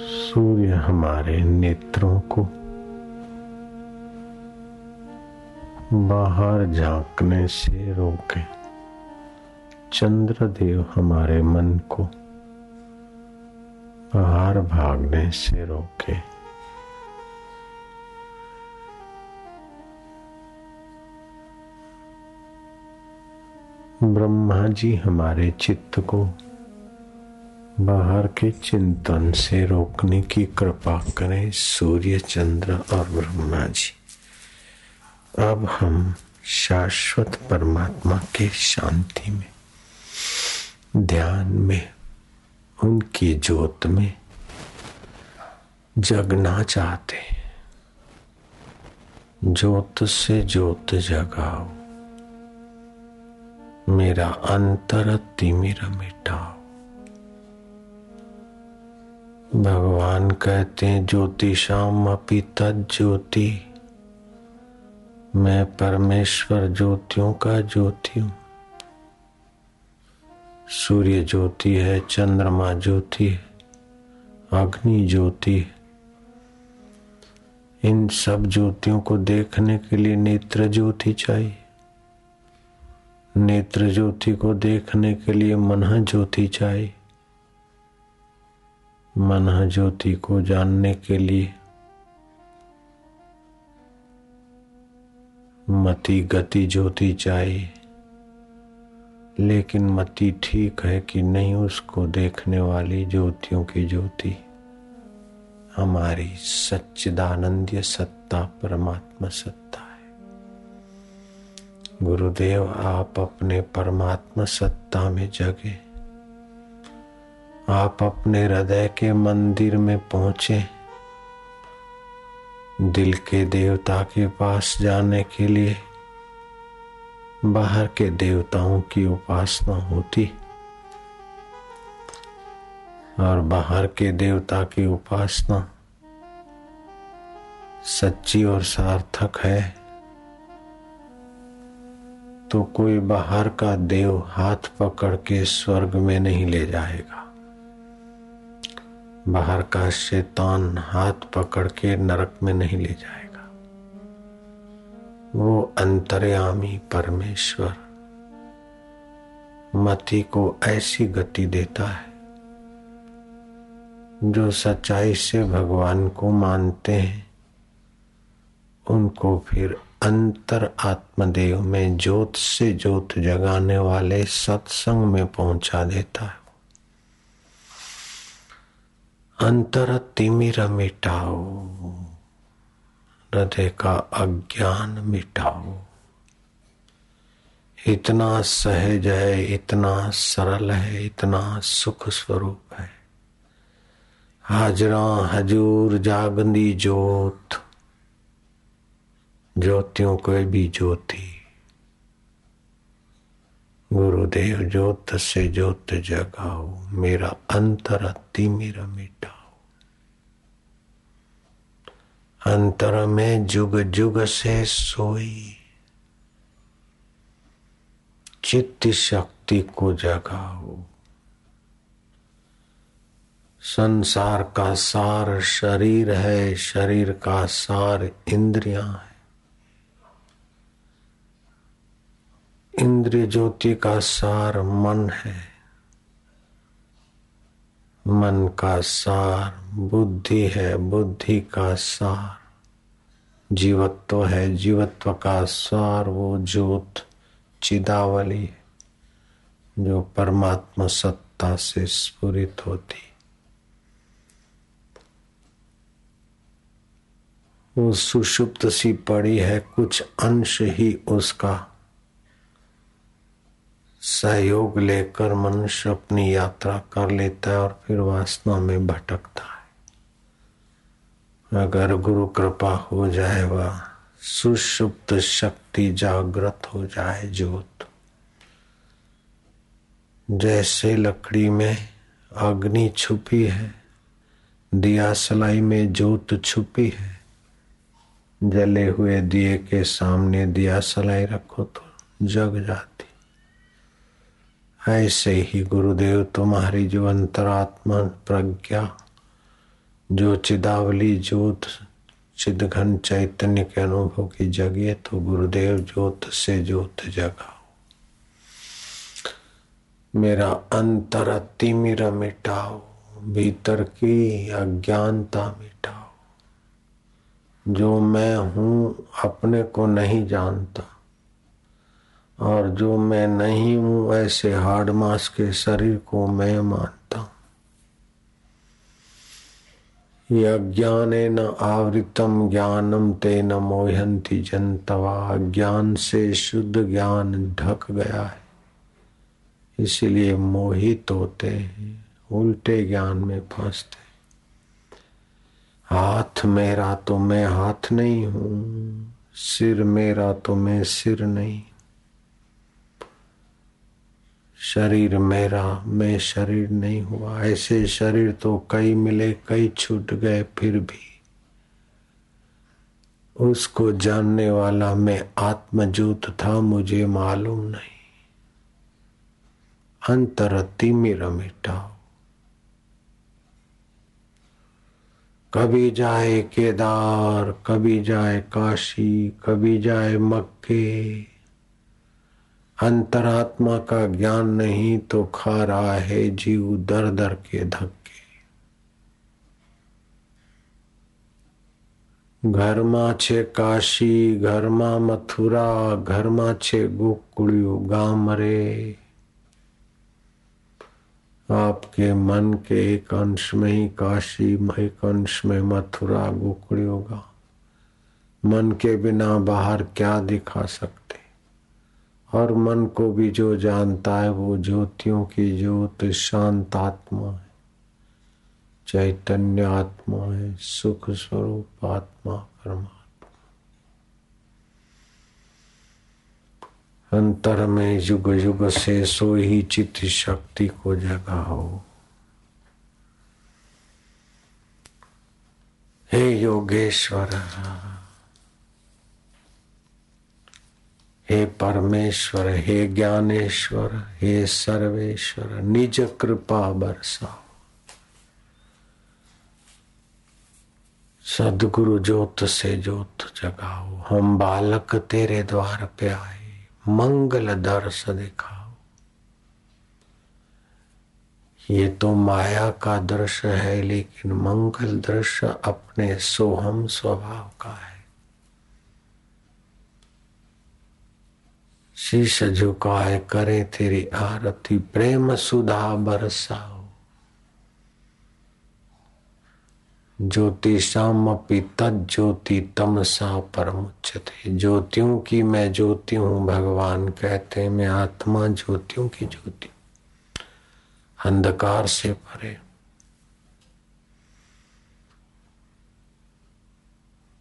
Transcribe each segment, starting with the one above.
सूर्य हमारे नेत्रों को बाहर झांकने से रोके। चंद्रदेव हमारे मन को बाहर भागने से रोके। ब्रह्मा जी हमारे चित्त को बाहर के चिंतन से रोकने की कृपा करें सूर्य, चंद्र और ब्रह्मा जी। अब हम शाश्वत परमात्मा के शांति में, ध्यान में, उनकी ज्योत में जगना चाहते ज्योत से ज्योत जगाओ। मेरा अंतर तिमिर मिटाओ। भगवान कहते हैं ज्योतिषाम अपी ज्योति। मैं परमेश्वर ज्योतियों का ज्योति हूँ। सूर्य ज्योति है, चंद्रमा ज्योति है, अग्नि ज्योति है। इन सब ज्योतियों को देखने के लिए नेत्र ज्योति चाहिए। नेत्र ज्योति को देखने के लिए मन ज्योति चाहिए। मन ज्योति को जानने के लिए मति गति ज्योति चाहिए। लेकिन मति ठीक है कि नहीं उसको देखने वाली ज्योतियों की ज्योति। हमारी सच्चिदानंद सत्ता परमात्मा सत्ता है। गुरुदेव, आप अपने परमात्मा सत्ता में जगे। आप अपने हृदय के मंदिर में पहुँचे। दिल के देवता के पास जाने के लिए बाहर के देवताओं की उपासना होती। और बाहर के देवता की उपासना सच्ची और सार्थक है। तो कोई बाहर का देव हाथ पकड़ के स्वर्ग में नहीं ले जाएगा। बाहर का शैतान हाथ पकड़ के नरक में नहीं ले जाएगा। वो अंतर्यामी परमेश्वर मति को ऐसी गति देता है, जो सच्चाई से भगवान को मानते हैं। उनको फिर अंतर आत्मदेव में ज्योत से ज्योत जगाने वाले सत्संग में पहुँचा देता है। अंतर तिमिर मिटाओ, हृदय का अज्ञान मिटाओ। इतना सहज है, इतना सरल है, इतना सुख स्वरूप है। हाजरा हजूर जागंदी जोत ज्योतियों को भी ज्योति। गुरुदेव, ज्योत से ज्योत जगाओ, मेरा अंतर अति मेरा मिटाओ। अंतर में जुग जुग से सोई। चित्त शक्ति को जगाओ। संसार का सार शरीर है, शरीर का सार इंद्रियाँ है। इंद्रिय ज्योति का सार मन है। मन का सार, बुद्धि है, बुद्धि का सार। जीवत्व है, जीवत्व का सार वो ज्योत चिदावली है, जो परमात्मा सत्ता से स्फुरित होती। वो सुषुप्त सी पड़ी है, कुछ अंश ही उसका। सहयोग लेकर मनुष्य अपनी यात्रा कर लेता है और फिर वासना में भटकता है। अगर गुरु कृपा हो जाए वह सुषुप्त शक्ति जागृत हो जाए ज्योत। जैसे लकड़ी में अग्नि छुपी है, दिया सलाई में ज्योत छुपी है, जले हुए दिए के सामने दिया सलाई रखो तो जग जाती। ऐसे ही गुरुदेव तुम्हारी जो अंतरात्मा प्रज्ञा, जो चिदावली ज्योत, चिदघन चैतन्य के अनुभव की जगिए तो गुरुदेव ज्योत से ज्योत जगाओ। मेरा अंतर तिमिर मिटाओ, भीतर की अज्ञानता मिटाओ। जो मैं हूँ अपने को नहीं जानता और जो मैं नहीं हूँ, ऐसे हार्ड मास के शरीर को मैं मानता हूँ। अज्ञान न आवृतम ज्ञानम ते न मोहंती जनतवा। ज्ञान से शुद्ध ज्ञान ढक गया है, इसलिए मोहित होते हैं, उल्टे ज्ञान में फंसते हाथ मेरा तो मैं हाथ नहीं हूँ, सिर मेरा तो मैं सिर नहीं शरीर मेरा, मैं शरीर नहीं हुआ। ऐसे शरीर तो कई मिले, कई छूट गए, फिर भी। उसको जानने वाला मैं आत्मजूत था, मुझे मालूम नहीं। अंतर तिमिर मिटाओ कभी जाए केदार, कभी जाए काशी, कभी जाए मक्के। अंतरात्मा का ज्ञान नहीं तो खा रहा है जीव दर दर के धक्के। घर छे काशी घर घर मा छे गोकुड़ियो गाम रे आपके मन के एक अंश में ही काशी, एक अंश में मथुरा गोकुड़ी होगा मन के बिना बाहर क्या दिखा सकते? और मन को भी जो जानता है, वो ज्योतियों की ज्योत शांत आत्मा है। चैतन्य आत्मा है, सुख स्वरूप आत्मा, परमात्मा। अंतर में युग युग से सो ही चित शक्ति को जगाओ। हे योगेश्वर हे परमेश्वर, हे ज्ञानेश्वर, हे सर्वेश्वर, निज कृपा बरसाओ सदगुरु ज्योत से ज्योत जगाओ, हम बालक तेरे द्वार पे आए, मंगल दर्श दिखाओ। ये तो माया का दृश्य है, लेकिन मंगल दृश्य अपने सोहम स्वभाव का है। शीश झुकाए करे तेरी आरती, प्रेम सुधा बरसाओ। ज्योतिषामपि तज्ज्योति तमसा परमुच्यते ज्योतियों की मैं ज्योति हूँ, भगवान कहते मैं आत्मा ज्योतियों की ज्योति। अंधकार से परे।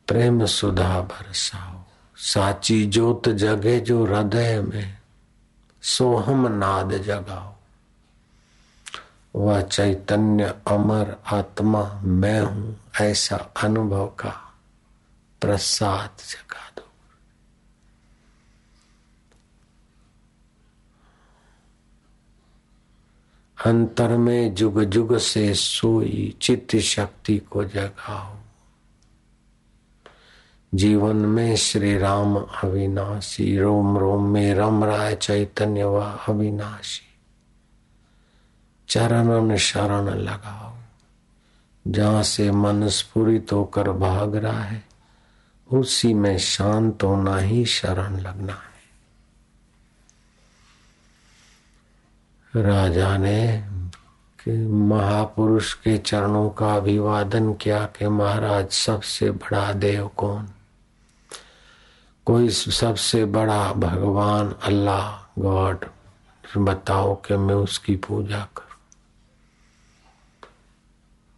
प्रेम सुधा बरसाओ। साची ज्योत जगे जो हृदय में सोहम नाद जगाओ। वह चैतन्य अमर आत्मा, मैं हूँ ऐसा अनुभव का प्रसाद जगा दो। अंतर में जुग जुग से सोई चित्त शक्ति को जगाओ। जीवन में श्री राम अविनाशी, रोम रोम में रम राय चैतन्य व अविनाशी। चरण शरण लगाओ, जहाँ से मन स्फुरित होकर भाग रहा है, उसी में शांत होना ही शरण लगना है। राजा ने महापुरुष के चरणों का अभिवादन किया कि महाराज सबसे बड़ा देव कौन? कोई सबसे बड़ा भगवान अल्लाह गॉड बताओ कि मैं उसकी पूजा कर।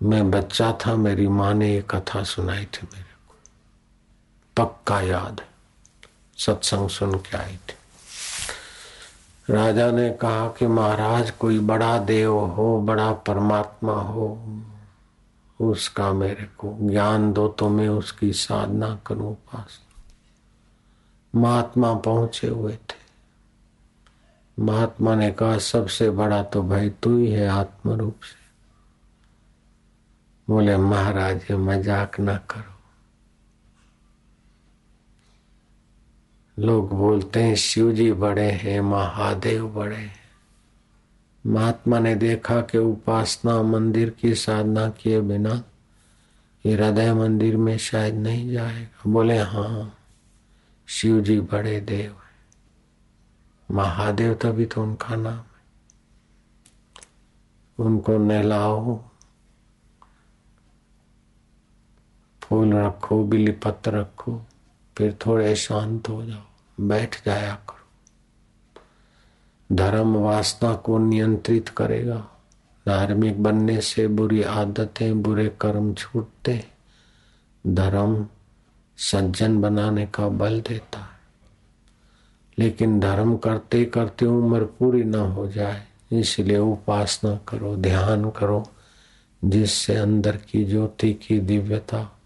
मैं बच्चा था, मेरी माँ ने ये कथा सुनाई थी मेरे को। पक्का याद सत्संग सुन के आई थी। राजा ने कहा कि महाराज, कोई बड़ा देव हो, बड़ा परमात्मा हो, उसका मेरे को ज्ञान दो तो मैं उसकी साधना करूँ पास महात्मा पहुँचे हुए थे। महात्मा ने कहा, सबसे बड़ा तो भाई तू ही है आत्म रूप से। बोले, महाराज, ये मज़ाक ना करो। लोग बोलते हैं शिव जी बड़े हैं, महादेव बड़े हैं। महात्मा ने देखा कि उपासना मंदिर की साधना किए बिना ये हृदय मंदिर में शायद नहीं जाएगा। बोले हाँ शिव जी बड़े देव है। महादेव तभी तो उनका नाम है। उनको नहलाओ, फूल रखो बिली पत्र रखो, फिर थोड़े शांत हो जाओ, बैठ जाया करो। धर्म वासना को नियंत्रित करेगा। धार्मिक बनने से बुरी आदतें, बुरे कर्म छूटते धर्म सज्जन बनाने का बल देता है। लेकिन धर्म करते करते उम्र पूरी ना हो जाए, इसलिए उपासना करो, ध्यान करो, जिससे अंदर की ज्योति की दिव्यता,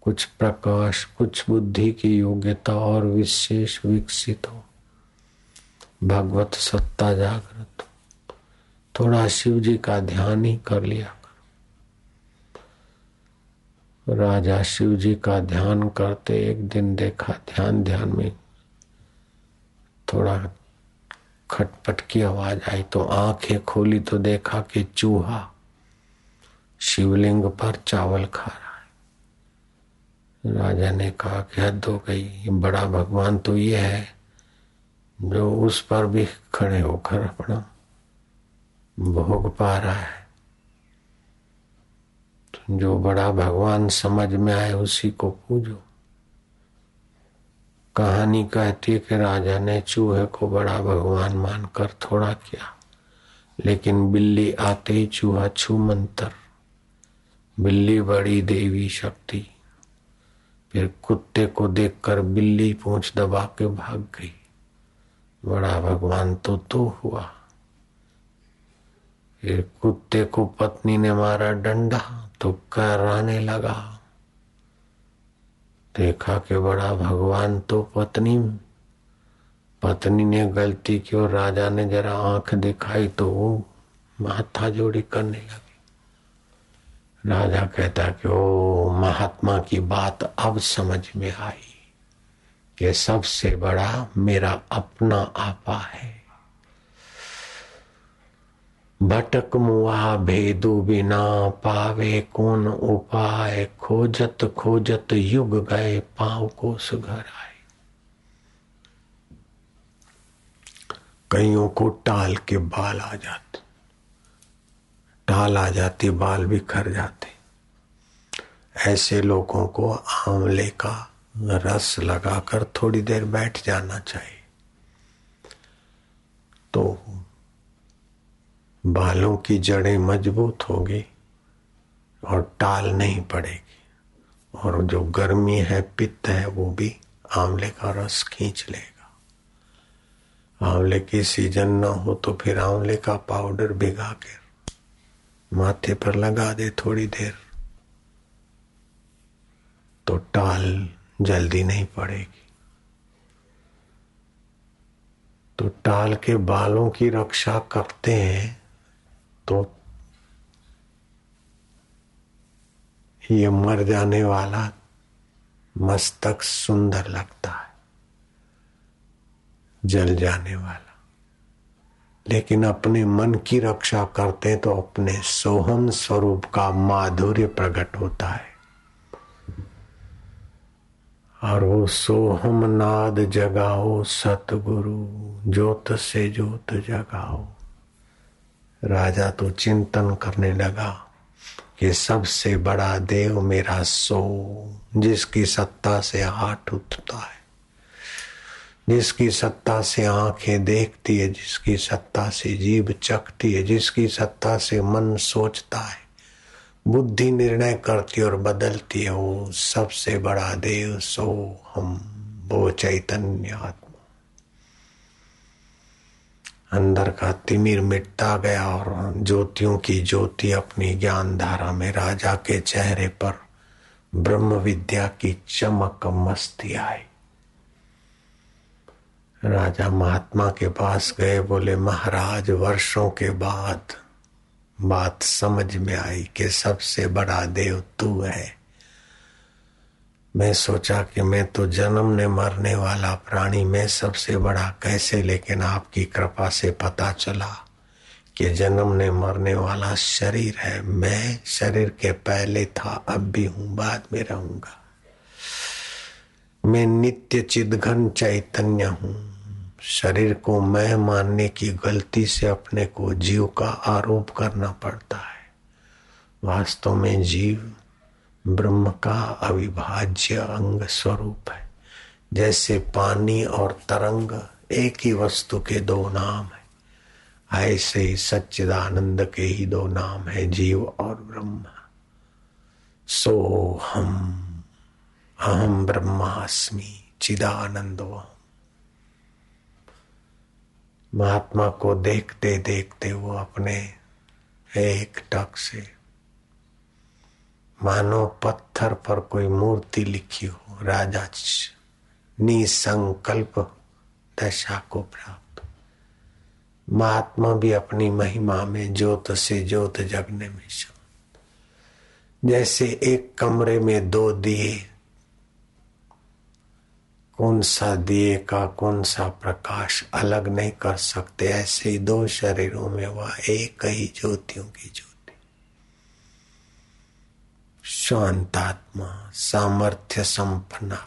कुछ प्रकाश, कुछ बुद्धि की योग्यता और विशेष विकसित हो। भगवत सत्ता जागृत थोड़ा शिव जी का ध्यान ही कर लिया। राजा शिव जी का ध्यान करते एक दिन देखा, ध्यान ध्यान में थोड़ा खटपट की आवाज़ आई तो आँखें खोली तो देखा कि चूहा शिवलिंग पर चावल खा रहा है। राजा ने कहा कि हद हो गई बड़ा भगवान तो ये है जो उस पर भी खड़े होकर अपना भोग पा रहा है। जो बड़ा भगवान समझ में आए, उसी को पूजो। कहानी कहती है कि राजा ने चूहे को बड़ा भगवान मानकर थोड़ा किया, लेकिन बिल्ली आते ही चूहा छू मंत्र। बिल्ली बड़ी देवी शक्ति। फिर कुत्ते को देखकर बिल्ली पूंछ दबा के भाग गई। बड़ा भगवान तो तो हुआ। कुत्ते को पत्नी ने मारा डंडा तो कराने लगा। देखा कि बड़ा भगवान तो पत्नी पत्नी ने गलती की और राजा ने जरा आँख दिखाई तो वो माथा जोड़ी करने लगी। राजा कहता कि ओ महात्मा की बात अब समझ में आई कि सबसे बड़ा मेरा अपना आपा है। भटक मुआ भेदु बिना पावे कौन उपाय? खोजत खोजत युग गए पाव को सुघर आए कईयों को टाल के बाल आ जाते। टाल आ जाती, बाल बिखर जाते। ऐसे लोगों को आंवले का रस लगाकर थोड़ी देर बैठ जाना चाहिए। तो बालों की जड़ें मज़बूत होगी और टाल नहीं पड़ेगी। और जो गर्मी है, पित्त है, वो भी आंवले का रस खींच लेगा। आंवले की सीज़न ना हो तो फिर आंवले का पाउडर भिगा के माथे पर लगा दे थोड़ी देर। तो टाल जल्दी नहीं पड़ेगी। तो टाल के बालों की रक्षा करते हैं। तो ये मर जाने वाला मस्तक सुंदर लगता है, जल जाने वाला। लेकिन अपने मन की रक्षा करते तो अपने सोहम स्वरूप का माधुर्य प्रकट होता है। और वो सोहम नाद जगाओ सतगुरु, ज्योत से ज्योत जगाओ। राजा तो चिंतन करने लगा कि सबसे बड़ा देव मेरा सो जिसकी सत्ता से हाथ उठता है, जिसकी सत्ता से आँखें देखती है, जिसकी सत्ता से जीव चखती है, जिसकी सत्ता से मन सोचता है, बुद्धि निर्णय करती और बदलती है, वो सबसे बड़ा देव सो हम वो चैतन्य अंदर का तिमिर मिटता गया और ज्योतियों की ज्योति अपनी ज्ञान धारा में राजा के चेहरे पर ब्रह्म विद्या की चमक मस्ती आई। राजा महात्मा के पास गए, बोले, महाराज, वर्षों के बाद बात समझ में आई कि सबसे बड़ा देव तू है। मैं सोचा कि मैं तो जन्म ने मरने वाला प्राणी मैं सबसे बड़ा कैसे, लेकिन आपकी कृपा से पता चला कि जन्म ने मरने वाला शरीर है। मैं शरीर के पहले था, अब भी हूँ, बाद में रहूँगा। मैं नित्य चिदघन चैतन्य हूँ। शरीर को मैं मानने की गलती से अपने को जीव का आरोप करना पड़ता है। वास्तव में जीव ब्रह्म का अविभाज्य अंग स्वरूप है। जैसे पानी और तरंग एक ही वस्तु के दो नाम है। ऐसे ही सच्चिदानंद के ही दो नाम है, जीव और ब्रह्म। सो हम अहम ब्रह्मास्मि चिदानंदो। महात्मा को देखते देखते वो अपने एक टक से मानो पत्थर पर कोई मूर्ति लिखी हो, राजा निसंकल्प दशा को प्राप्त महात्मा भी अपनी महिमा में ज्योत से ज्योत जगने में शब्द जैसे एक कमरे में दो दिए, कौन सा दिए का कौन सा प्रकाश अलग नहीं कर सकते, ऐसे ही दो शरीरों में वह एक ही ज्योतियों की ज्योति। शांतात्मा, सामर्थ्य संपन्न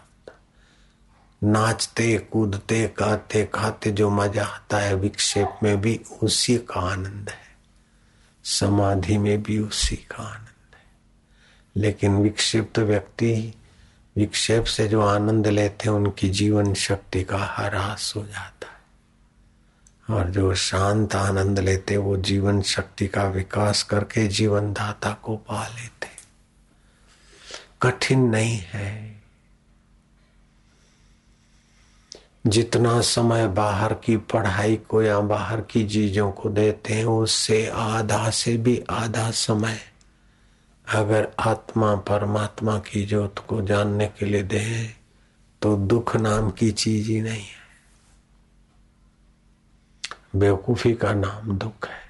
नाचते, कूदते, गाते, खाते, जो मज़ा आता है, विक्षेप में भी उसी का आनंद है। समाधि में भी उसी का आनंद है। लेकिन विक्षिप्त व्यक्ति, विक्षेप से जो आनंद लेते हैं, उनकी जीवन शक्ति का ह्रास हो जाता है। और जो शांत आनंद लेते वो जीवन शक्ति का विकास करके जीवन दाता को पा लेते कठिन नहीं है। जितना समय बाहर की पढ़ाई को या बाहर की चीज़ों को देते हैं, उससे आधा से भी आधा समय अगर आत्मा परमात्मा की ज्योत को जानने के लिए दे तो दुख नाम की चीज़ ही नहीं है। बेवकूफ़ी का नाम दुख है,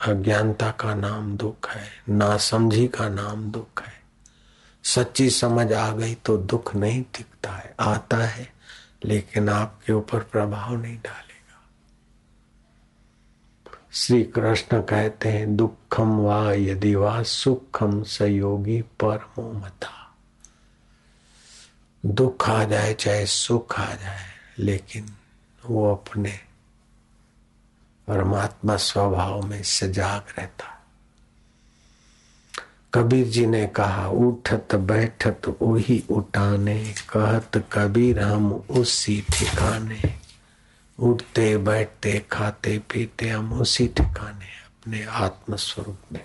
अज्ञानता का नाम दुख है, नासमझी का नाम दुख है। सच्ची समझ आ गई तो दुख नहीं दिखता है, आता है, लेकिन आपके ऊपर प्रभाव नहीं डालेगा। श्री कृष्ण कहते हैं दुखम वा यदि वा सुखम सयोगी परमो मता। दुख आ जाए, चाहे सुख आ जाए, लेकिन वो अपने परमात्मा स्वभाव में सजाग रहता कबीर जी ने कहा, उठत बैठत वही उठाने, कहत कबीर हम उसी ठिकाने। उठते, बैठते, खाते, पीते हम उसी ठिकाने, अपने आत्म स्वरूप में।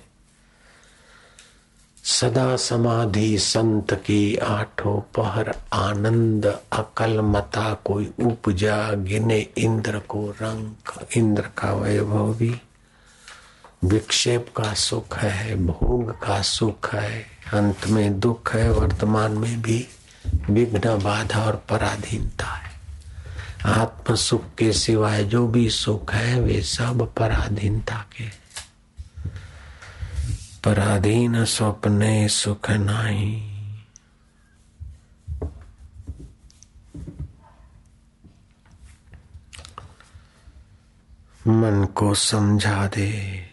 सदा समाधि संत की आठों पहर, आनंद अकल मता कोई उपजा, गिने इंद्र को रंग, इंद्र का वैभव। भी विक्षेप का सुख है, भोग का सुख है, अंत में दुख है, वर्तमान में भी विघ्न, बाधा और पराधीनता है। आत्म सुख के सिवाय जो भी सुख है, वे सब पराधीनता के पराधीन स्वप्ने सुख नाही। मन को समझा दे।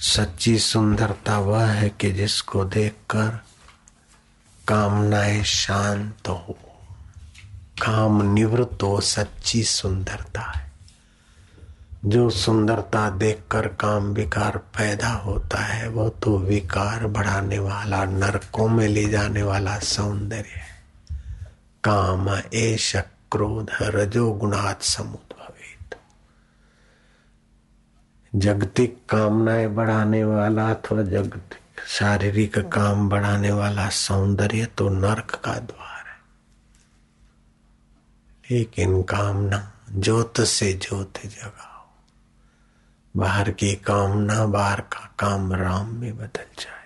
सच्ची सुंदरता वह है कि जिसको देखकर कामनाएँ शांत हो। काम निवृत्त हो, सच्ची सुंदरता है। जो सुंदरता देखकर काम विकार पैदा होता है, वो तो विकार बढ़ाने वाला, नरकों में ले जाने वाला सौंदर्य है। काम एश क्रोध रजो गुणात जगतिक कामनाएँ बढ़ाने वाला अथवा जगतिक शारीरिक काम बढ़ाने वाला सौंदर्य तो नरक का द्वार है। लेकिन कामना ज्योत से ज्योत जगाओ। बाहर की कामना बाहर का काम राम में बदल जाए।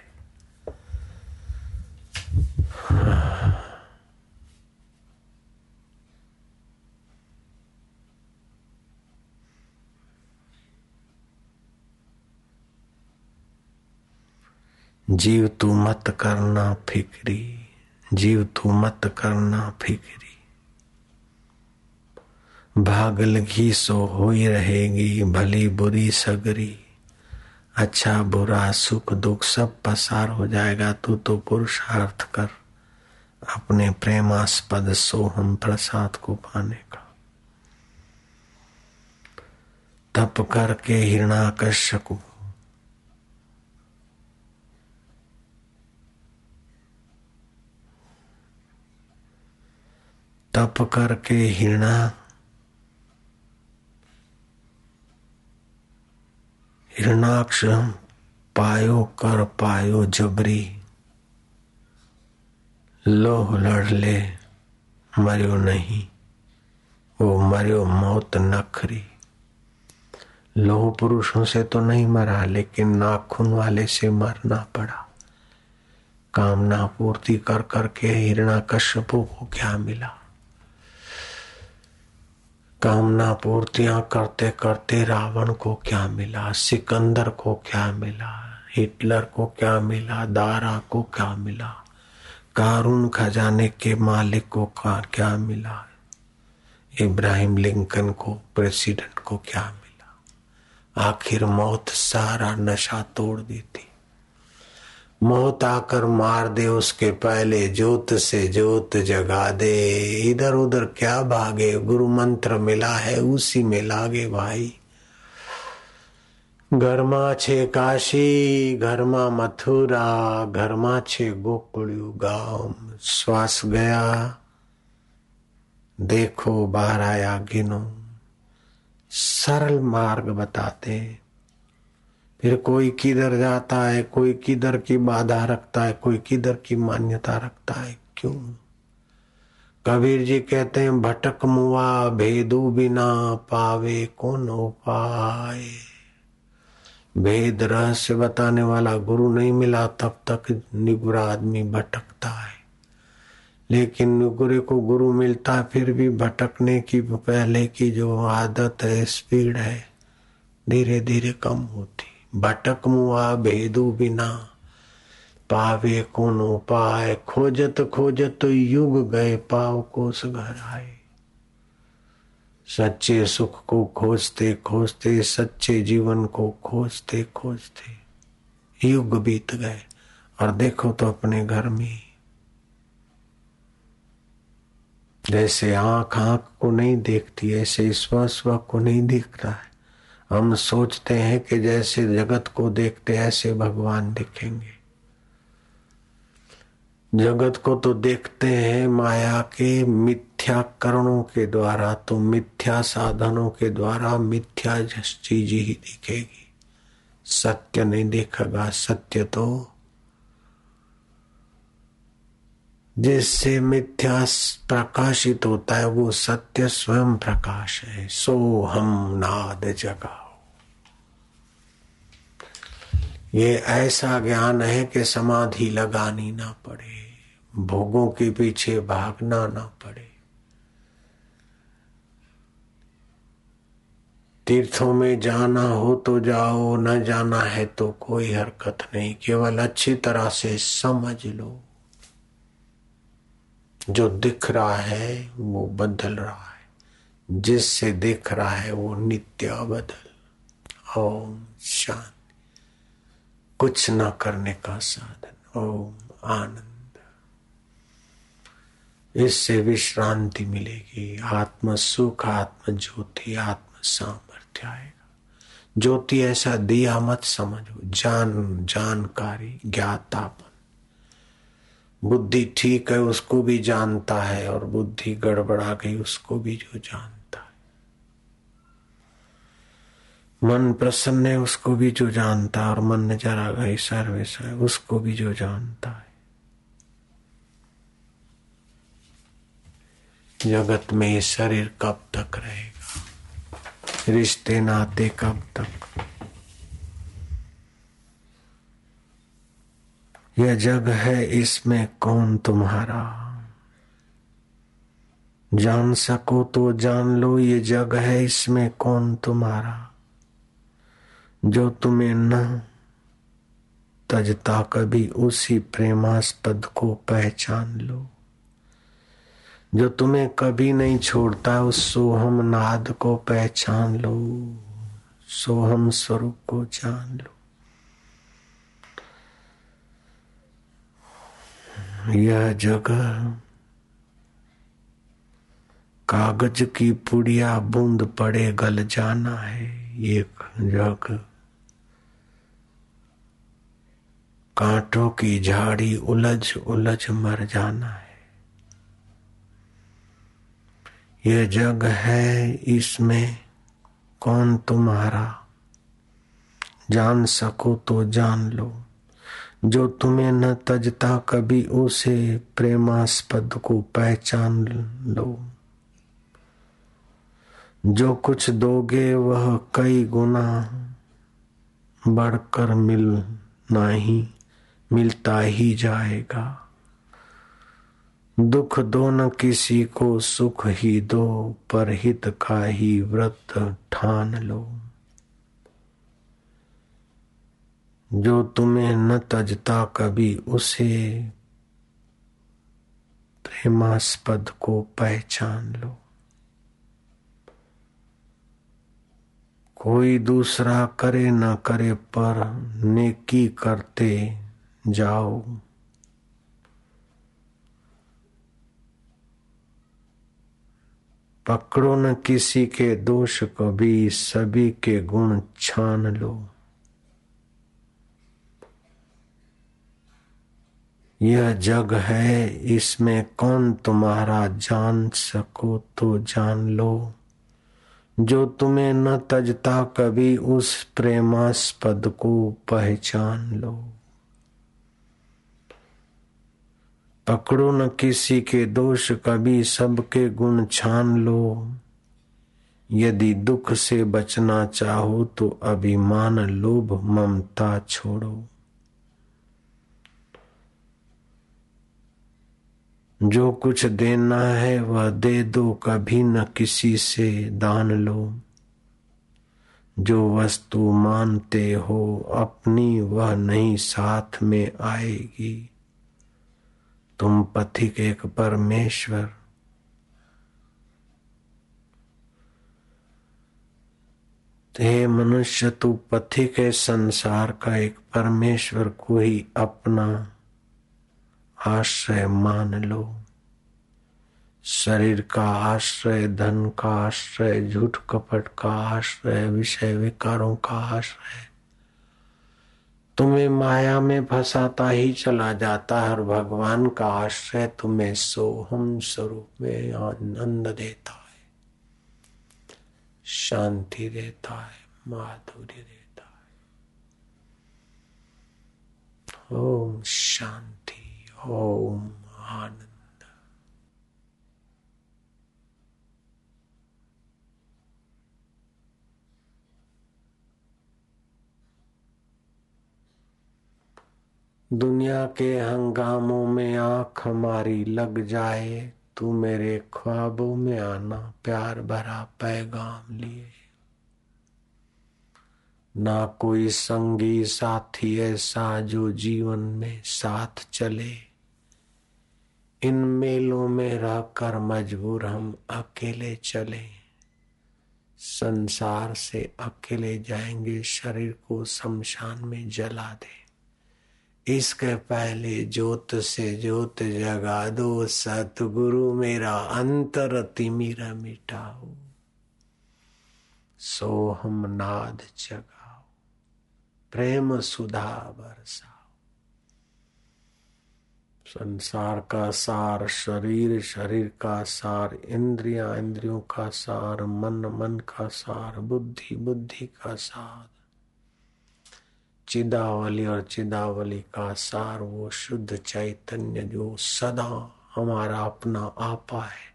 जीव तू मत करना फिक्री, जीव तू मत करना फिक्री। भाग लगी सो हो ही रहेगी, भली बुरी सगरी। अच्छा बुरा सुख दुख सब पसार हो जाएगा, तू तो पुरुषार्थ कर। अपने प्रेमास्पद सोहम प्रसाद को पाने का। तप करके हिरणाकश्य तप करके हिरणा हिरणाक्ष पायो कर पायो जबरी। लोह लड़ ले, मरियो नहीं, वो मरियो मौत नखरी। लोह पुरुषों से तो नहीं मरा, लेकिन नाखून वाले से मरना पड़ा। कामना पूर्ति कर करके हिरणा कश्यपो को क्या मिला? कामना पूर्तियाँ करते करते रावण को क्या मिला? सिकंदर को क्या मिला? हिटलर को क्या मिला? दारा को क्या मिला? कारून खजाने के मालिक को क्या मिला? इब्राहिम लिंकन को, प्रेसिडेंट को क्या मिला? आखिर मौत सारा नशा तोड़ देती। मौत आकर मार दे उसके पहले जोत से जोत जगा दे इधर उधर क्या भागे गुरु मंत्र मिला है उसी में लागे भाई ઘરમાં છે કાશી ઘરમાં મથુરા ઘરમાં છે ગોકુળિયું ગામ શ્વાસ ગયા देखो बाहर आया गिनो सरल मार्ग बताते फिर कोई किधर जाता है, कोई किधर की बाधा रखता है, कोई किधर की मान्यता रखता है, क्यों? कबीर जी कहते हैं, भटक मुआ, भेदू बिना पावे कौन उपाय. भेद रहस्य बताने वाला गुरु नहीं मिला, तब तक निगुरा आदमी भटकता है। लेकिन गुरु को गुरु मिलता है, फिर भी भटकने की पहले की जो आदत है, स्पीड है धीरे धीरे कम होती। भटक मुआ भेदू बिना। पावे कौन उपाय खोजत खोजत युग गए, पाव कोस घर आए सच्चे सुख को खोजते खोजते, सच्चे जीवन को खोजते खोजते युग बीत गए। और देखो तो अपने घर में जैसे आँख आँख को नहीं देखती, ऐसे स्व स्व को नहीं दिख रहा है। हम सोचते हैं कि जैसे जगत को देखते ऐसे भगवान दिखेंगे। जगत को तो देखते हैं माया के मिथ्या करणों के द्वारा तो मिथ्या साधनों के द्वारा मिथ्या चीज़ ही दिखेगी। सत्य नहीं देखेगा, सत्य तो जिससे मिथ्या प्रकाशित होता है, वो सत्य स्वयं प्रकाश है। सो हम नाद जगाओ। ये ऐसा ज्ञान है कि समाधि लगानी ना पड़े, भोगों के पीछे भागना ना पड़े। तीर्थों में जाना हो तो जाओ, न जाना है तो कोई हरकत नहीं। केवल अच्छी तरह से समझ लो। जो दिख रहा है, वो बदल रहा है। जिससे दिख रहा है, वो नित्य बदल। ओम शांति। कुछ न करने का साधन। ओम आनंद। इससे विश्रांति मिलेगी। आत्म सुख, आत्म ज्योति, आत्म सामर्थ्य आएगा। ज्योति ऐसा दिया मत समझो। जान, जानकारी, ज्ञातापन। बुद्धि ठीक है, उसको भी जानता है, और बुद्धि गड़बड़ा गई उसको भी जो जानता है। मन प्रसन्न है, उसको भी जो जानता है, और मन नज़र आ गई सर्वेसा है, उसको भी जो जानता है। जगत में ये शरीर कब तक रहेगा? रिश्ते, नाते कब तक? यह जग है इसमें कौन तुम्हारा? जान सको तो जान लो ये जग है इसमें कौन तुम्हारा? जो तुम्हें न तजता कभी, उसी प्रेमास्पद को पहचान लो। जो तुम्हें कभी नहीं छोड़ता, उस सोहम नाद को पहचान लो, सोहम स्वरूप को जान लो। यह जगह। कागज़ की पुड़िया बूंद पड़े, गल जाना है एक जग। कांटों की झाड़ी उलझ उलझ मर जाना है। यह जग है इसमें, कौन तुम्हारा? जान सको तो जान लो। जो तुम्हें न तजता कभी, उसे प्रेमास्पद को पहचान लो। जो कुछ दोगे, वह कई गुना बढ़कर मिल नहीं, मिलता ही जाएगा। दुख दो न किसी को, सुख ही दो पर हित का ही व्रत ठान लो। जो तुम्हें न तजता कभी, उसे प्रेमास्पद को पहचान लो। कोई दूसरा करे न करे, पर नेकी करते जाओ। पकड़ो न किसी के दोष, कभी सभी के गुण छान लो। यह जग है, इसमें कौन तुम्हारा जान सको तो जान लो। जो तुम्हें न तजता कभी, उस प्रेमास्पद को पहचान लो। पकड़ो न किसी के दोष, कभी सबके गुण छान लो। यदि दुख से बचना चाहो तो अभिमान लोभ ममता छोड़ो। जो कुछ देना है वह दे दो, कभी न किसी से दान लो। जो वस्तु मानते हो, अपनी वह नहीं साथ में आएगी। तुम पथिक एक परमेश्वर। हे मनुष्य, तू पथिक है संसार का एक परमेश्वर को ही अपना आश्रय मान लो। शरीर का आश्रय, धन का आश्रय, झूठ कपट का आश्रय, विषय विकारों का आश्रय। तुम्हें माया में फंसाता ही चला जाता है और भगवान का आश्रय तुम्हें सोहम स्वरूप में आनंद देता है। शांति देता है, माधुर्य देता है। ओम शांति। ओम आनंद। दुनिया के हंगामों में आँख हमारी लग जाए, तू मेरे ख्वाबों में आना, प्यार भरा पैगाम लिए। ना कोई संगी साथी ऐसा जो जीवन में साथ चले। इन मेलों में रहकर मजबूर हम अकेले चले। संसार से अकेले जाएँगे, शरीर को शमशान में जला दे। इसके पहले ज्योत से ज्योत जगा दो, सतगुरु मेरा अंतर तिमिर मिटाओ। सोहम नाद जगाओ, प्रेम सुधा बरसाओ। संसार का सार, शरीर शरीर का सार, इंद्रिया इंद्रियों का सार, मन मन का सार, बुद्धि बुद्धि का सार। चिदावली और चिदावली का सार, वो शुद्ध चैतन्य जो सदा हमारा अपना आपा है,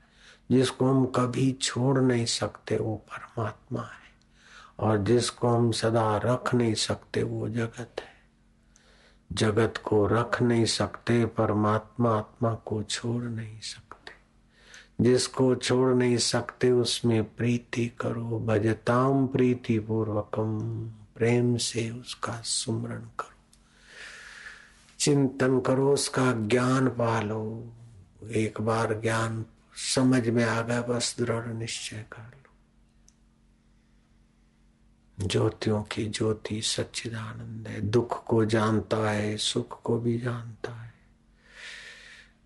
जिसको हम कभी छोड़ नहीं सकते, वो परमात्मा है। और जिसको हम सदा रख नहीं सकते, वो जगत है। जगत को रख नहीं सकते, परमात्मा आत्मा को छोड़ नहीं सकते। जिसको छोड़ नहीं सकते, उसमें प्रीति करो, भजताम प्रीति पूर्वकम प्रेम से उसका सुमरण करो। चिंतन करो, उसका ज्ञान पालो। एक बार ज्ञान समझ में आ गया, बस दृढ़ निश्चय कर ज्योतियों की ज्योति सच्चिदानंद है। दुख को जानता है, सुख को भी जानता है।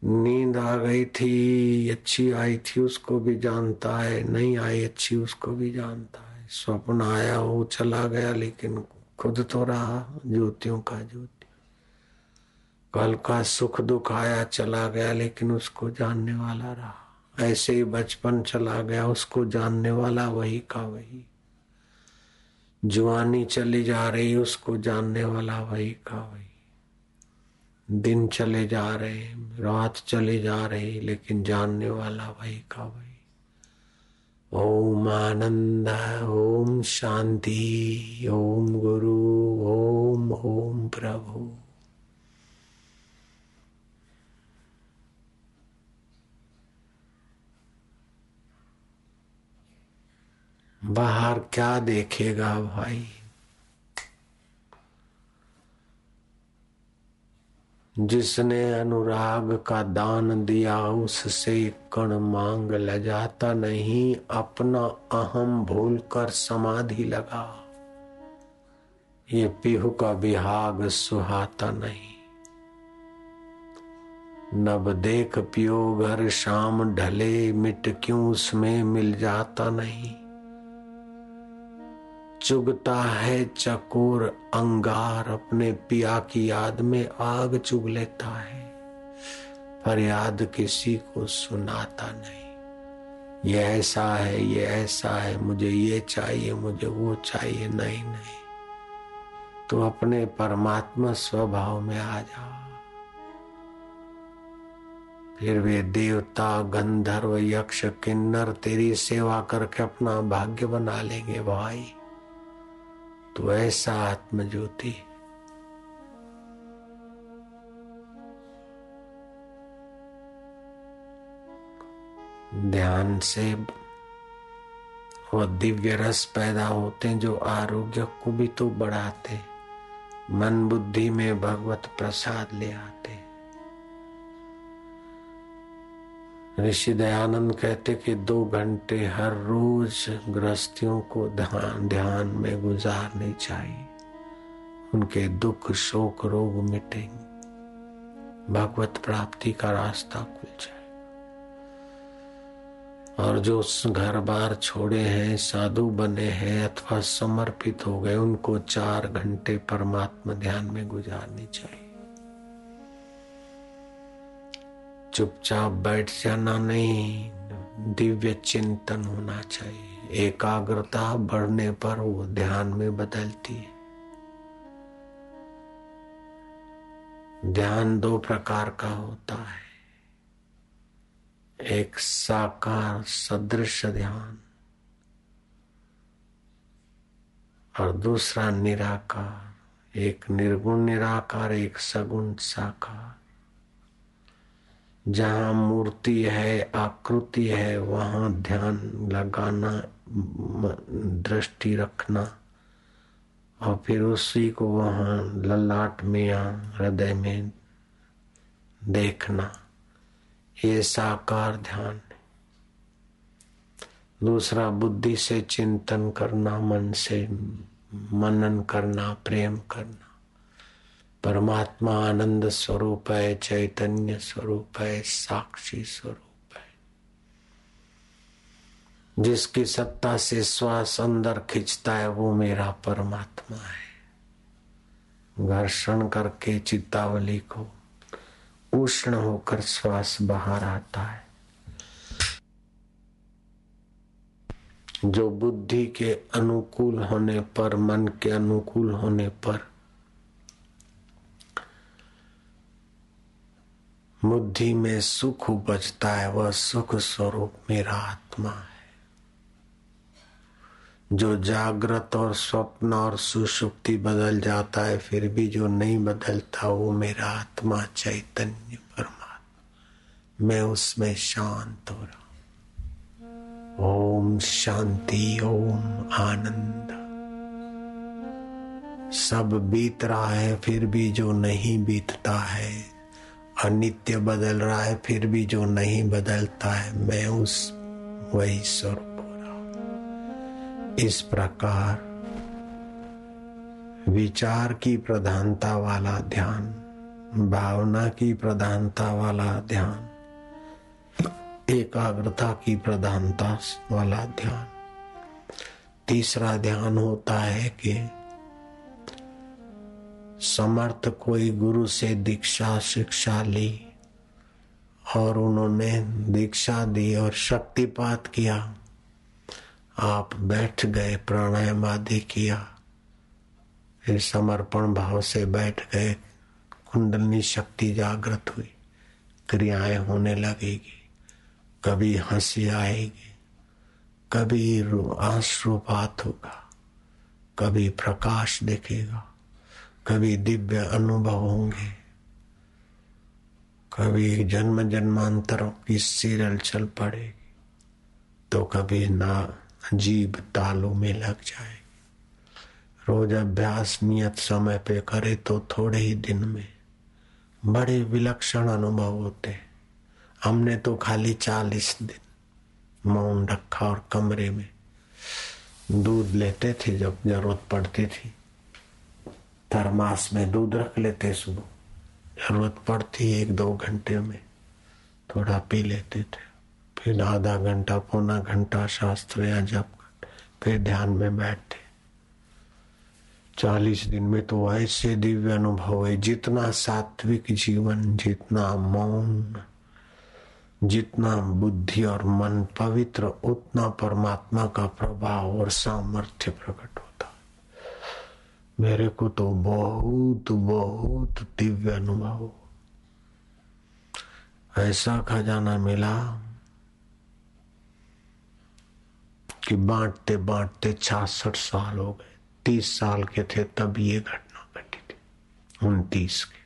नींद आ गई थी, अच्छी आई थी, उसको भी जानता है। नहीं आई अच्छी, उसको भी जानता है। स्वप्न आया, वो चला गया, लेकिन खुद तो रहा ज्योतियों का ज्योति। कल का सुख दुख आया, चला गया, लेकिन उसको जानने वाला रहा। ऐसे ही बचपन चला गया, उसको जानने वाला वही का वही। जुआनी चली जा रही, उसको जानने वाला वही का वही। दिन चले जा रहे, रात चली जा रही, लेकिन जानने वाला वही का वही। ओम आनंद, ओम शांति, ओम गुरु, ओम ओम प्रभु। बाहर क्या देखेगा भाई? जिसने अनुराग का दान दिया, उससे कण मांग ल जाता नहीं, अपना अहम भूल कर समाधि लगा। ये पीहू का विहाग सुहाता नहीं। नब देख पियो, घर शाम ढले, मिट क्यों उसमें मिल जाता नहीं? चुगता है चकोर अंगार अपने पिया की याद में आग चुग लेता है। पर याद किसी को सुनाता नहीं। ये ऐसा है, ये ऐसा है, मुझे ये चाहिए, मुझे वो चाहिए, नहीं नहीं। तो अपने परमात्मा स्वभाव में आ जा। फिर वे देवता, गंधर्व, यक्ष, किन्नर तेरी सेवा करके अपना भाग्य बना लेंगे भाई। तो ऐसा आत्म ज्योति ध्यान से वो दिव्य रस पैदा होते हैं जो आरोग्य को भी तो बढ़ाते मन बुद्धि में भगवत प्रसाद ले आते ऋषि दयानंद कहते कि दो घंटे हर रोज गृहस्थियों को ध्यान ध्यान में गुजारने चाहिए। उनके दुख, शोक, रोग मिटेंगे। भगवत प्राप्ति का रास्ता खुल जाए और जो घर बार छोड़े हैं, साधु बने हैं अथवा समर्पित हो गए, उनको चार घंटे परमात्मा ध्यान में गुजारनी चाहिए। चुपचाप बैठ जाना नहीं। दिव्य चिंतन होना चाहिए। एकाग्रता बढ़ने पर वो ध्यान में बदलती है। ध्यान दो प्रकार का होता है। एक साकार सदृश ध्यान और दूसरा निराकार। एक निर्गुण निराकार, एक सगुण साकार। जहाँ मूर्ति है, आकृति है, वहाँ ध्यान लगाना दृष्टि रखना। और फिर उसी को वहाँ ललाट में या हृदय में देखना। ये साकार ध्यान दूसरा, बुद्धि से चिंतन करना, मन से मनन करना, प्रेम करना। परमात्मा आनंद स्वरूप है चैतन्य स्वरूप है साक्षी स्वरूप है जिसकी सत्ता से श्वास अंदर खींचता है, वो मेरा परमात्मा है। घर्षण करके चितावली को उष्ण होकर श्वास बाहर आता है। जो बुद्धि के अनुकूल होने पर, मन के अनुकूल होने पर बुद्धि में सुख उपजता है, वह सुख स्वरूप मेरा आत्मा है। जो जागृत और स्वप्न और सुषुप्ति बदल जाता है, फिर भी जो नहीं बदलता, वो मेरा आत्मा चैतन्य परमात्मा। मैं उसमें शांत हो रहा ओम शांति, ओम आनंद। सब बीत रहा है, फिर भी जो नहीं बीतता है अनित्य बदल रहा है, फिर भी जो नहीं बदलता है, मैं उस वही स्वरूप हो रहा हूँ। इस प्रकार विचार की प्रधानता वाला ध्यान, भावना की प्रधानता वाला ध्यान, एकाग्रता की प्रधानता वाला ध्यान। तीसरा ध्यान होता है कि समर्थ कोई गुरु से दीक्षा शिक्षा ली और उन्होंने दीक्षा दी और शक्तिपात किया। आप बैठ गए प्राणायाम आदि किया। फिर समर्पण भाव से बैठ गए। कुंडलनी शक्ति जागृत हुई। क्रियाएँ होने लगेगी। कभी हँसी आएगी। कभी आश्रुपात होगा। कभी प्रकाश दिखेगा। कभी दिव्य अनुभव होंगे, कभी जन्म जन्मांतरों की सीरियल चल पड़ेगी तो कभी ना अजीब तालों में लग जाएगी। रोज अभ्यास नियत समय पे करे तो थोड़े ही दिन में बड़े विलक्षण अनुभव होते हमने तो खाली चालीस दिन मौन रखा और कमरे में दूध लेते थे जब ज़रूरत पड़ती थी। थर्मास में दूध रख लेते सुबह। ज़रूरत पड़ती एक दो घंटे में। थोड़ा पी लेते थे। फिर आधा घंटा, पौना घंटा शास्त्र या जप फिर ध्यान में बैठते। चालीस दिन में तो ऐसे दिव्य अनुभव है, जितना सात्विक जीवन, जितना मौन, जितना बुद्धि और मन पवित्र, उतना परमात्मा का प्रभाव और सामर्थ्य प्रकट मेरे को तो बहुत बहुत दिव्य अनुभव ऐसा खजाना मिला कि बांटते बांटते छियासठ साल हो गए। तीस साल के थे तब ये घटना घटी थी। उनतीस के।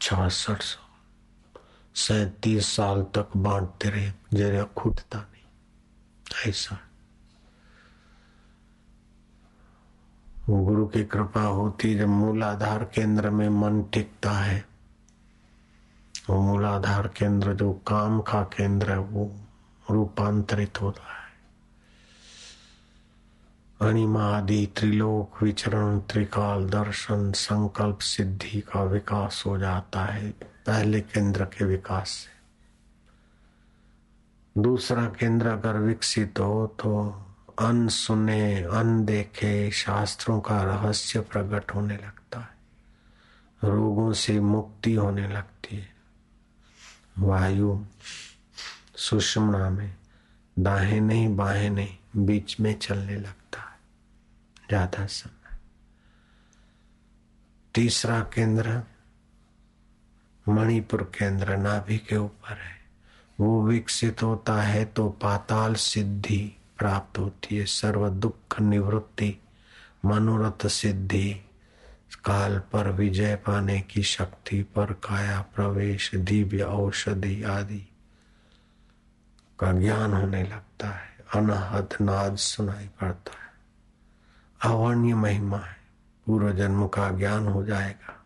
छियासठ साल। सैतीस साल तक बांटते रहे, जरा खुटता नहीं। ऐसा गुरु की कृपा होती जब मूलाधार केंद्र में मन टिकता है। वो मूलाधार केंद्र जो काम का केंद्र है, वो रूपांतरित होता है। अणिमा आदि त्रिलोक विचरण, त्रिकाल दर्शन, संकल्प सिद्धि का विकास हो जाता है, पहले केंद्र के विकास से। दूसरा केंद्र अगर विकसित हो तो अन सुने अन देखे शास्त्रों का रहस्य प्रकट होने लगता है। रोगों से मुक्ति होने लगती है। वायु सुषमणा में दाहे नहीं, बाहें नहीं, बीच में चलने लगता है। ज़्यादा समय। तीसरा केंद्र, मणिपुर केंद्र, नाभि के ऊपर है। वो विकसित होता है तो पाताल सिद्धि। प्राप्त होती है, सर्व दुख निवृत्ति, मनोरथ सिद्धि, काल पर विजय पाने की शक्ति पर काया, प्रवेश, दिव्य औषधि आदि का ज्ञान होने लगता है। अनहद नाद सुनाई पड़ता है। अवर्ण्य महिमा है। पूर्व जन्म का ज्ञान हो जाएगा।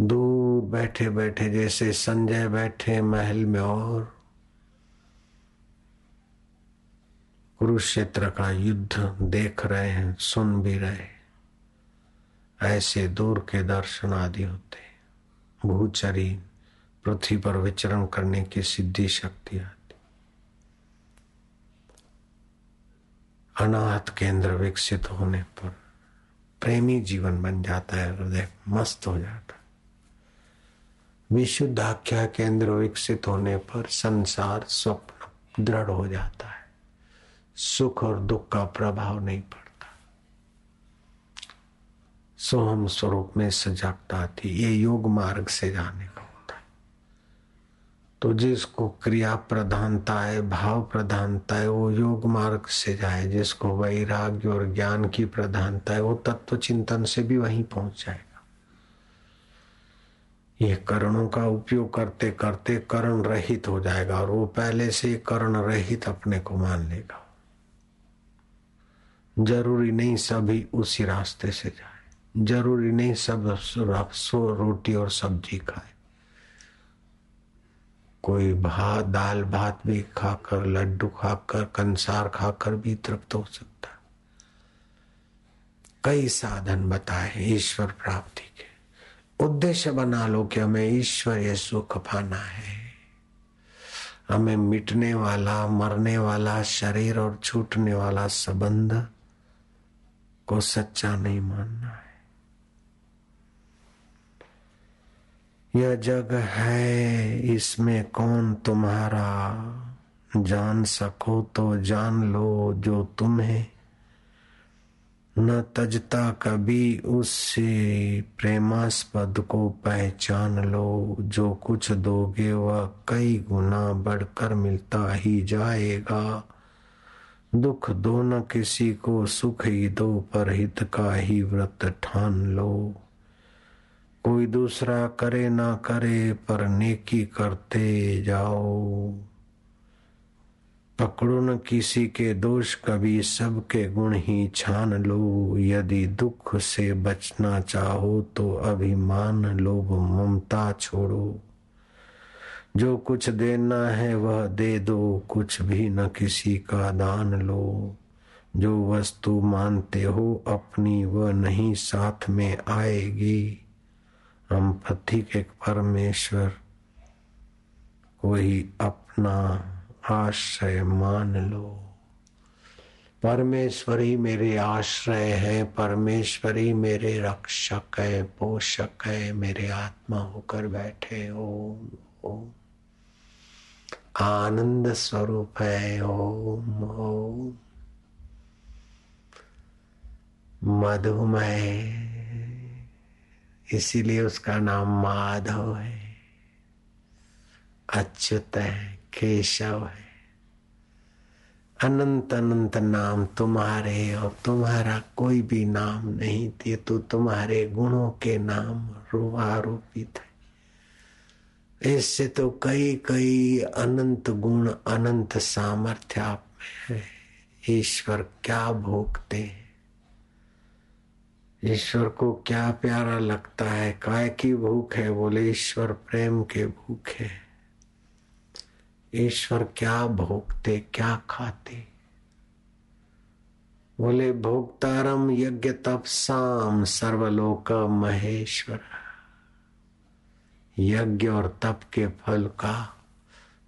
दूर बैठे बैठे जैसे संजय बैठे महल में और कुरुक्षेत्र का युद्ध देख रहे हैं, सुन भी रहे ऐसे दूर के दर्शन आदि होते भूचरी, पृथ्वी पर विचरण करने की सिद्धि शक्ति आती। अनाथ केंद्र विकसित होने पर प्रेमी जीवन बन जाता है, हृदय मस्त हो जाता विशुद्ध आख्या केंद्र विकसित होने पर संसार स्वप्न दृढ़ हो जाता है। सुख और दुख का प्रभाव नहीं पड़ता। सोहम स्वरूप में सजागता आती ये योग मार्ग से जाने का होता है। तो जिसको क्रिया प्रधानता है, भाव प्रधानता है, वो योग मार्ग से जाए। जिसको वैराग्य और ज्ञान की प्रधानता है, वो तत्व चिंतन से भी वहीं पहुँच जाएगा। ये करणों का उपयोग करते करते करण रहित हो जाएगा और वो पहले से करण रहित अपने को मान लेगा। ज़रूरी नहीं सभी उसी रास्ते से जाए। ज़रूरी नहीं सब सो रोटी और सब्ज़ी खाए। कोई भात, दाल, भात भी खाकर, लड्डू खाकर, कंसार खाकर भी तृप्त हो सकता कई साधन बताए ईश्वर प्राप्ति के। उद्देश्य बना लो कि हमें ईश्वर ये सुख पाना है। हमें मिटने वाला, मरने वाला, शरीर और छूटने वाला संबंध को सच्चा नहीं मानना है। यह जग है, इसमें कौन तुम्हारा? जान सको तो जान लो जो तुम्हें। न तजता कभी उससे, प्रेमास्पद को पहचान लो। जो कुछ दोगे वह कई गुना बढ़कर मिलता ही जाएगा। दुख दो न किसी को, सुख ही दो पर हित का ही व्रत ठान लो। कोई दूसरा करे ना करे, पर नेकी करते जाओ। पकड़ो न किसी के दोष, कभी सबके गुण ही छान लो। यदि दुख से बचना चाहो तो अभिमान लोभ ममता छोड़ो। जो कुछ देना है वह दे दो, कुछ भी न किसी का दान लो। जो वस्तु मानते हो अपनी वह नहीं साथ में आएगी। हम पथिक एक परमेश्वर वही अपना आश्रय मान लो। परमेश्वरी मेरे आश्रय है, परमेश्वरी मेरे रक्षक है, पोषक है, मेरे आत्मा होकर बैठे। ओम ओम। आनंद स्वरूप है ओम ओम। मधुमय इसीलिए उसका नाम माधव है। अच्युत है, केशव है। अनंत अनंत नाम तुम्हारे और तुम्हारा कोई भी नाम नहीं थे तो तुम्हारे गुणों के नाम रूपारोपित है। इससे तो कई कई अनंत गुण, अनंत सामर्थ्य आप में है। ईश्वर क्या भोगते ईश्वर को क्या प्यारा लगता है? काय की भूख है? बोले, ईश्वर प्रेम के भूख है। ईश्वर क्या भोगते, क्या खाते? बोले, भोक्तारम यज्ञ तप साम, सर्वलोक महेश्वर। यज्ञ और तप के फल का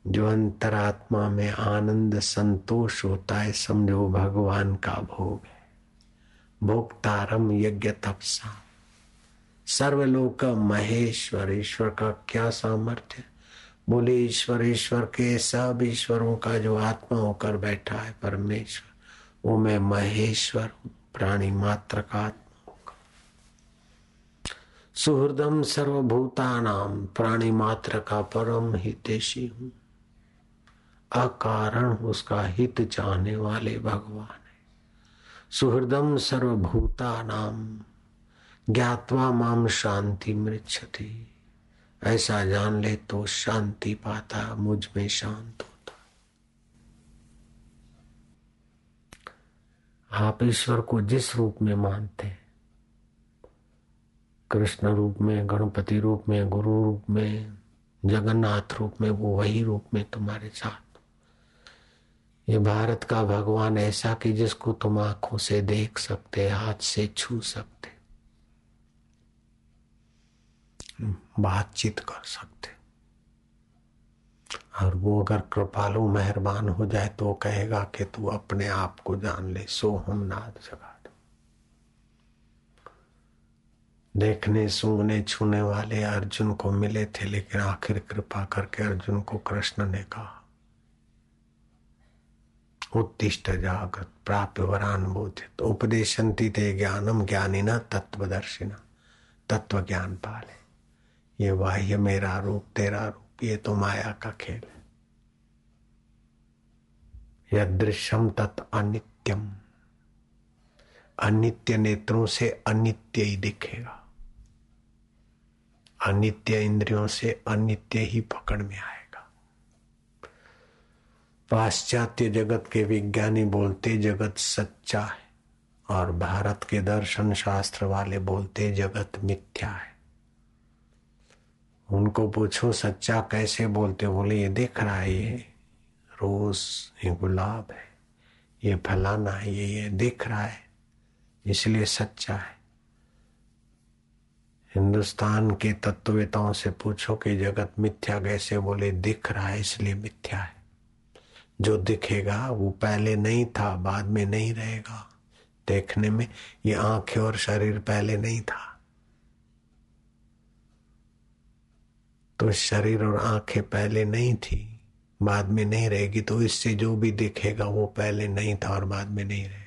जो अंतरात्मा में आनंद संतोष होता है, समझो भगवान का भोग है। भोक्तारम यज्ञ तपसा। सर्वलोक महेश्वर, ईश्वर का क्या सामर्थ्य बोले, ईश्वर ईश्वर के सब ईश्वरों का जो आत्मा होकर बैठा है परमेश्वर, वो मैं महेश्वर प्राणी मात्र का सुहृदम सर्वभूता नाम प्राणी मात्र का परम हितेशी हूँ। अकारण उसका हित चाहने वाले भगवान है। सुहृदम सर्वभूता नाम ज्ञातवा माम शांति मृक्षति ऐसा जान ले तो शांति पाता, मुझमें शांत होता। आप ईश्वर को जिस रूप में मानते हैं कृष्ण रूप में, गणपति रूप में, गुरु रूप में, जगन्नाथ रूप में, वो वही रूप में तुम्हारे साथ। ये भारत का भगवान ऐसा कि जिसको तुम आँखों से देख सकते, हाथ से छू सकते, बातचीत कर सकते। और वो अगर कृपालु मेहरबान हो जाए तो कहेगा कि तू अपने आप को जान ले सो हम नाद जगा दो देखने, सूंघने, छूने वाले अर्जुन को मिले थे, लेकिन आखिर कृपा करके अर्जुन को कृष्ण ने कहा, उत्तिष्ट जागृत प्राप्य वरान बोधित उपदेशंती ते ज्ञानम ज्ञानी न तत्वदर्शिना तत्व ज्ञान पाले। ये बाह्य मेरा रूप, तेरा रूप, ये तो माया का खेल है। यदृश्यम तत् अनित्यम। अनित्य नेत्रों से अनित्य ही दिखेगा। अनित्य इंद्रियों से अनित्य ही पकड़ में आएगा। पाश्चात्य जगत के विज्ञानी बोलते जगत सच्चा है, और भारत के दर्शन शास्त्र वाले बोलते जगत मिथ्या है। उनको पूछो, सच्चा कैसे बोलते? बोले, ये देख रहा है, ये रोज, ये गुलाब है, ये फलाना है, ये ये देख रहा है, इसलिए सच्चा है। हिंदुस्तान के तत्ववेताओं से पूछो कि जगत मिथ्या कैसे बोले, दिख रहा है इसलिए मिथ्या है। जो दिखेगा वो पहले नहीं था, बाद में नहीं रहेगा। देखने में ये आँखें और शरीर पहले नहीं था। तो शरीर और आँखें पहले नहीं थी, बाद में नहीं रहेगी तो इससे जो भी दिखेगा वो पहले नहीं था और बाद में नहीं रहेगा।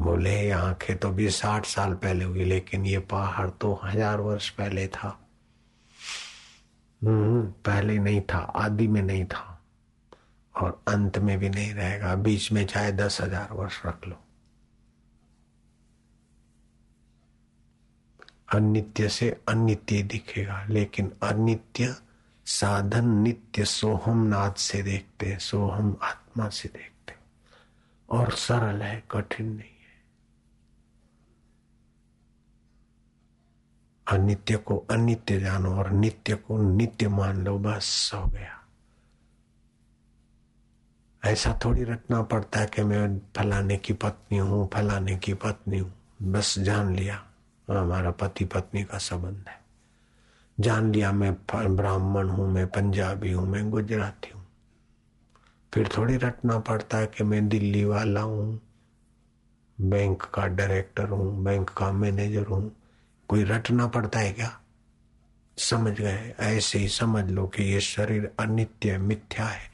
बोले, आँखें तो भी साठ साल पहले हुई, लेकिन ये पहाड़ तो हज़ार वर्ष पहले था। हम्म पहले नहीं था, आदि में नहीं था, और अंत में भी नहीं रहेगा, बीच में चाहे दस हज़ार वर्ष रख लो। अनित्य से अनित्य दिखेगा, लेकिन अनित्य साधन नित्य सोहम नाथ से देखते हैं सोहम आत्मा से देखते हैं और सरल है, कठिन नहीं। अनित्य को अनित्य जानो और नित्य को नित्य मान लो बस हो गया। ऐसा थोड़ी रटना पड़ता है कि मैं फलाने की पत्नी हूँ, फलाने की पत्नी हूँ। बस जान लिया, हमारा पति पत्नी का संबंध है। जान लिया मैं ब्राह्मण हूँ, मैं पंजाबी हूँ, मैं गुजराती हूँ। फिर थोड़ी रटना पड़ता है कि मैं दिल्ली वाला हूँ। बैंक का डायरेक्टर हूँ, बैंक का मैनेजर हूँ। कोई रटना पड़ता है क्या? समझ गए? ऐसे ही समझ लो कि ये शरीर अनित्य, मिथ्या है,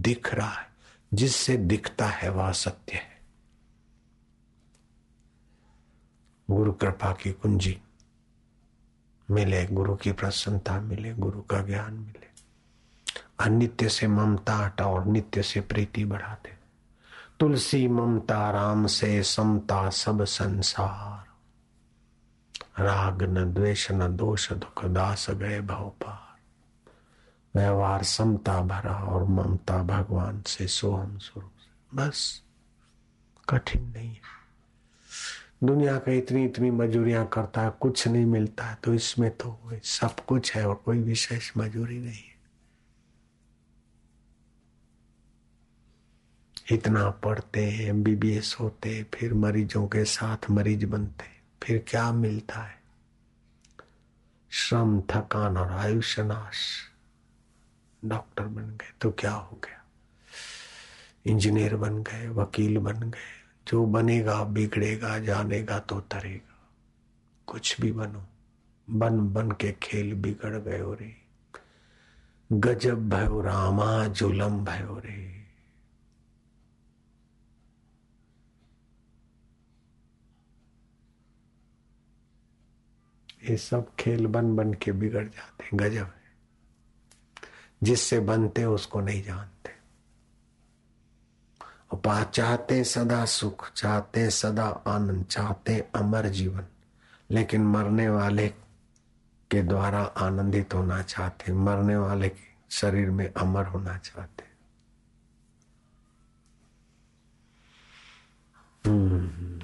दिख रहा है। जिससे दिखता है वह सत्य है। गुरु कृपा की कुंजी मिले, गुरु की प्रसन्नता मिले, गुरु का ज्ञान मिले। अनित्य से ममता हटा और नित्य से प्रीति बढ़ाते। तुलसी, ममता, राम से समता, सब संसार। राग न द्वेष न दोष, दुख दास गए भव पार। व्यवहार समता भरा और ममता भगवान से सोहम स्वरूप से। बस, कठिन नहीं है। दुनिया का इतनी इतनी मजूरियाँ करता है, कुछ नहीं मिलता है तो इसमें तो सब कुछ है और कोई विशेष मजूरी नहीं है। इतना पढ़ते हैं एमबीबीएस होते फिर मरीजों के साथ मरीज़ बनते फिर क्या मिलता है? श्रम, थकान और आयुष्य नाश डॉक्टर बन गए तो क्या हो गया? इंजीनियर बन गए, वकील बन गए। जो बनेगा, बिगड़ेगा, जानेगा तो तरेगा कुछ भी बनो, बन बन के खेल बिगड़ गए रे। गजब भयो रामा जुलम भयो रे। ये सब खेल बन बन के बिगड़ जाते हैं, गजब है। जिससे बनते उसको नहीं जानते। और चाहते सदा सुख, चाहते सदा आनंद, चाहते अमर जीवन। लेकिन मरने वाले के द्वारा आनंदित होना चाहते, मरने वाले के शरीर में अमर होना चाहते। हम्म।